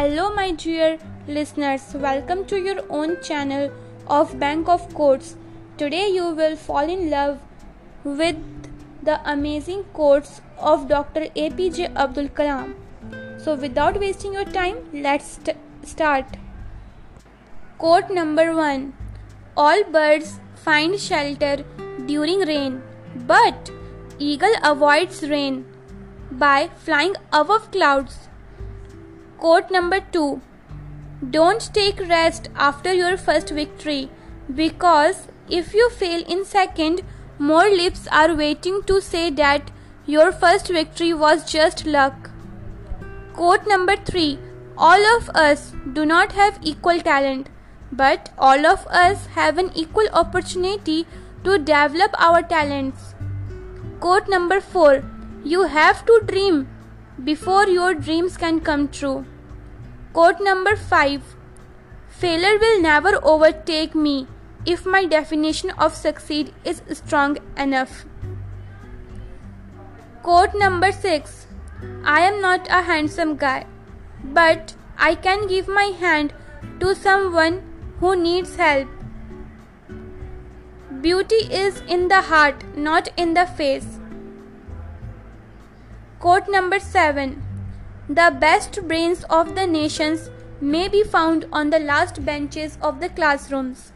Hello, my dear listeners. Welcome to your own channel of Bank of Quotes. Today, you will fall in love with the amazing quotes of Dr. APJ Abdul Kalam. So, without wasting your time, let's st- start. Quote number one All birds find shelter during rain, but eagle avoids rain by flying above clouds. Quote number 2 Don't take rest after your first victory because if you fail in second, more lips are waiting to say that your first victory was just luck. Quote number 3 All of us do not have equal talent, but all of us have an equal opportunity to develop our talents. Quote number 4 You have to dream before your dreams can come true. Quote number 5 Failure will never overtake me if my definition of succeed is strong enough. Quote number 6 I am not a handsome guy, but I can give my hand to someone who needs help. Beauty is in the heart, not in the face. Quote number 7 The best brains of the nations may be found on the last benches of the classrooms.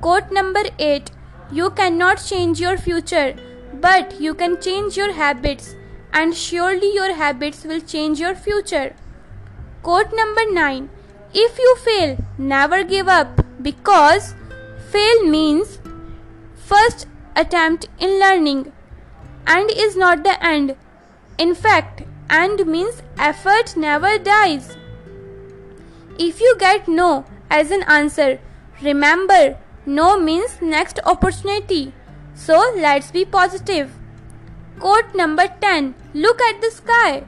Quote number 8 You cannot change your future, but you can change your habits, and surely your habits will change your future. Quote number 9 If you fail, never give up because fail means first attempt in learning and is not the end in fact, and means effort never dies. If you get no as an answer, remember no means next opportunity. So let's be positive. Quote number 10 Look at the sky.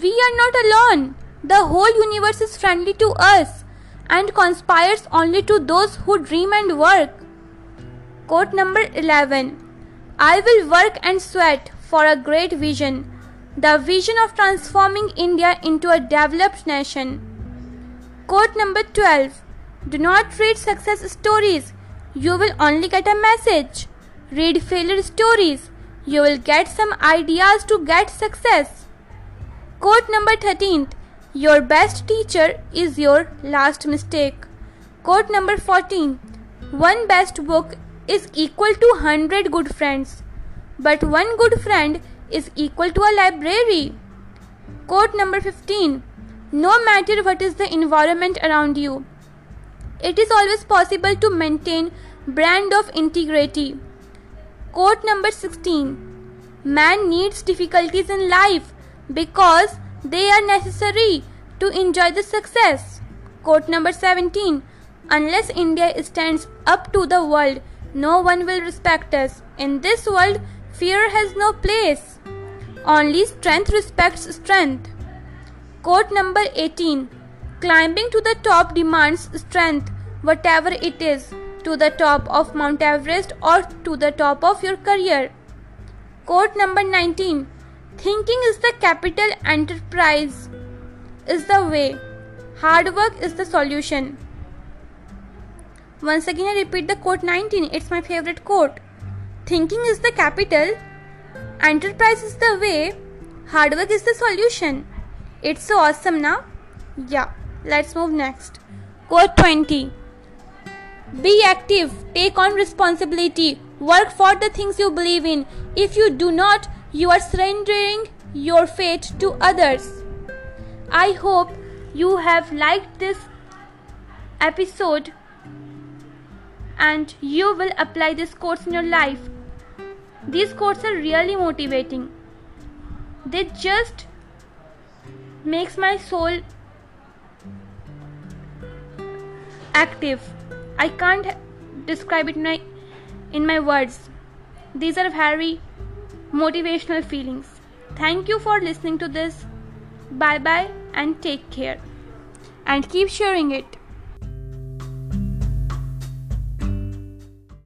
We are not alone. The whole universe is friendly to us and conspires only to those who dream and work. Quote number 11 I will work and sweat for a great vision the vision of transforming India into a developed nation. Quote number 12 Do not read success stories, you will only get a message. Read failure stories, you will get some ideas to get success. Quote number 13 Your best teacher is your last mistake. Quote number 14 One best book is equal to 100 good friends, but one good friend is equal to a library. Quote number 15 No matter what is the environment around you, it is always possible to maintain brand of integrity. Quote number 16 Man needs difficulties in life because they are necessary to enjoy the success. Quote number 17 Unless India stands up to the world, no one will respect us. In this world, fear has no place. Only strength respects strength. Quote number 18 Climbing to the top demands strength, whatever it is, to the top of Mount Everest or to the top of your career. Quote number 19 Thinking is the capital, enterprise is the way, hard work is the solution. Once again, I repeat the quote 19, it's my favorite quote. Thinking is the capital, Enterprise is the way, hard work is the solution. It's so awesome now. Yeah, let's move next. Quote 20 Be active, take on responsibility, work for the things you believe in. If you do not, you are surrendering your fate to others. I hope you have liked this episode and you will apply this course in your life these quotes are really motivating. They just makes my soul active. I can't describe it in my, in my words. These are very motivational feelings. Thank you for listening to this. Bye bye and take care. And keep sharing it.